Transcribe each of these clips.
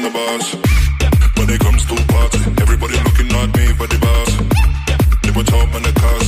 I'm the boss. When it comes to party, everybody looking at me for the boss. They were talking the cars.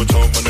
We're talking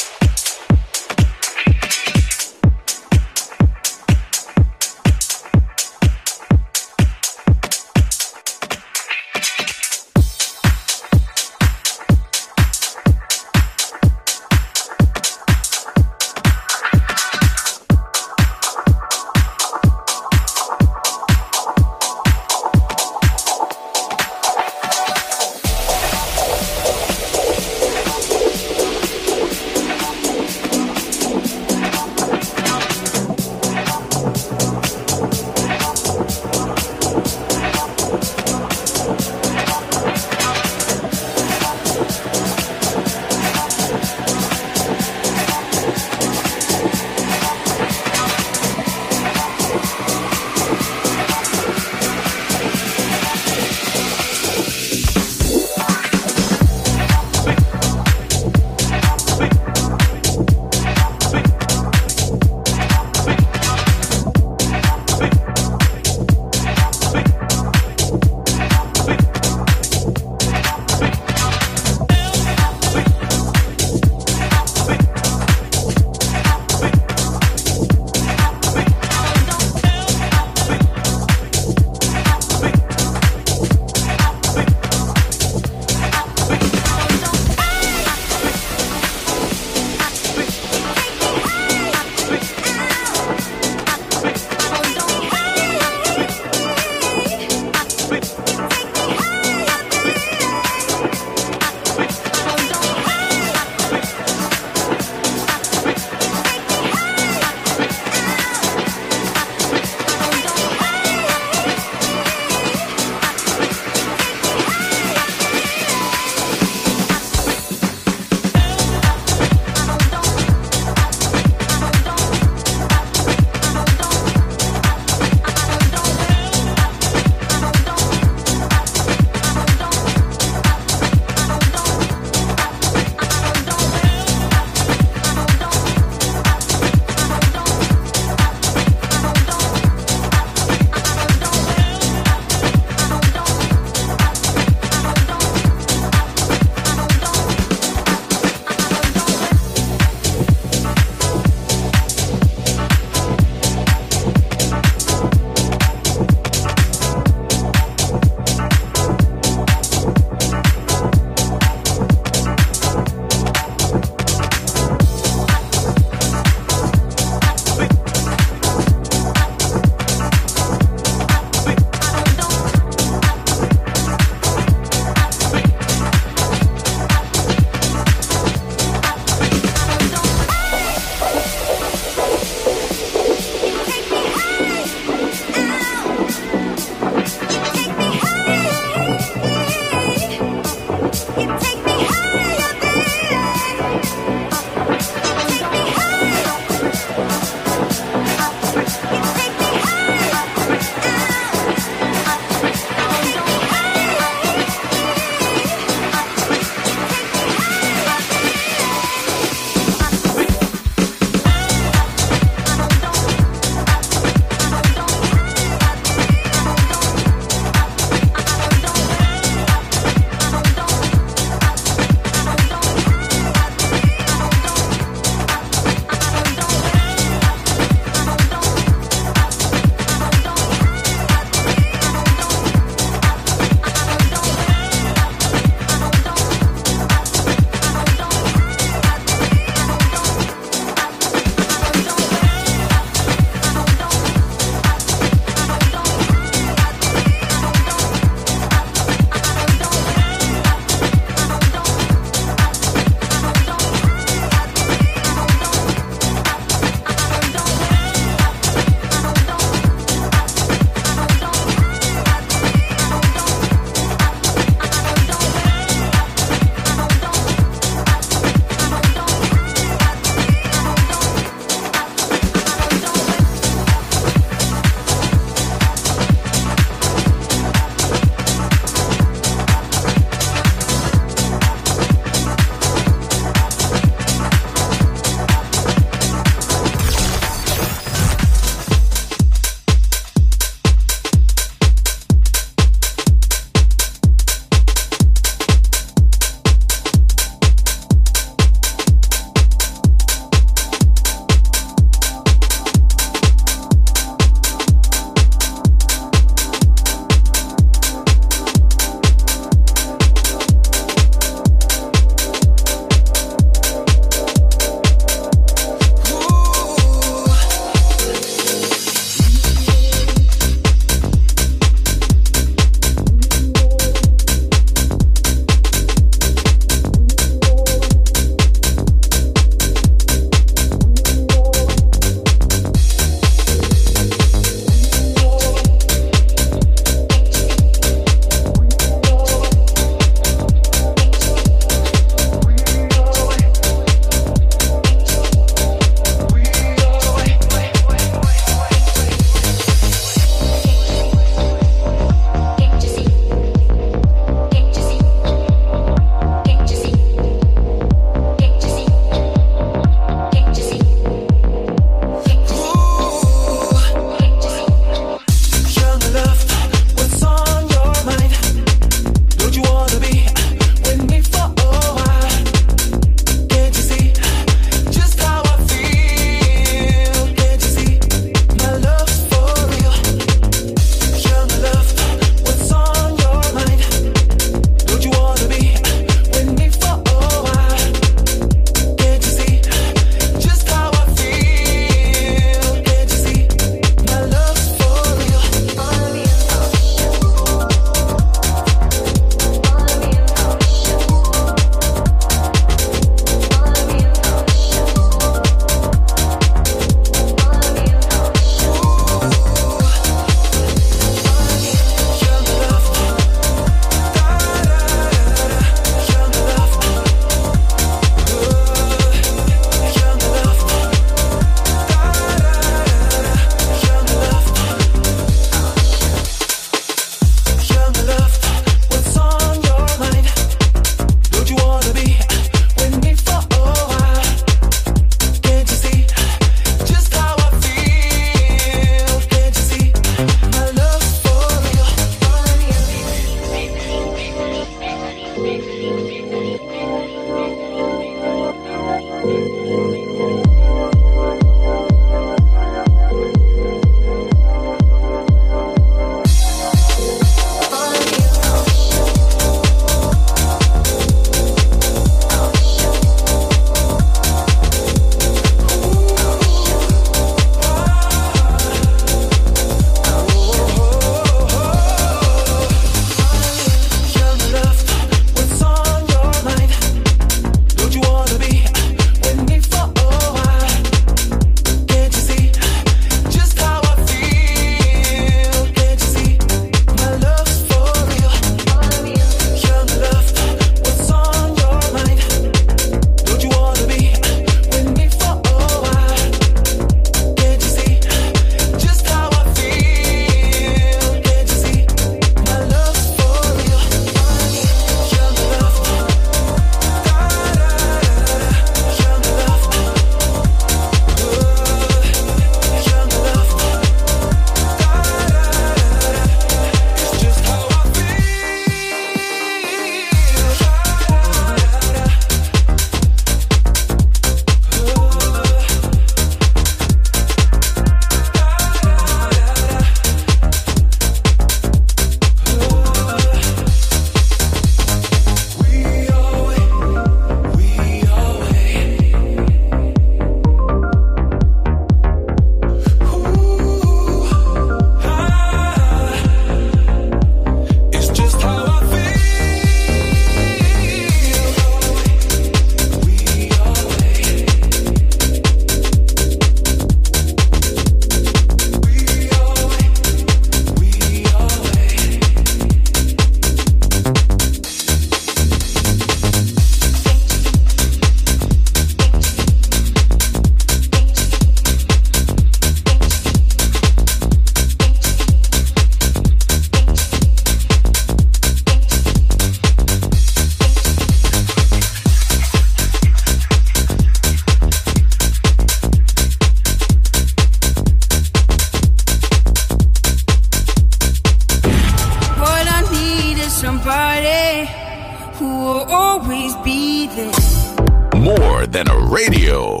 Than a radio.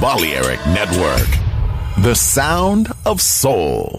Balearic Network. The sound of soul.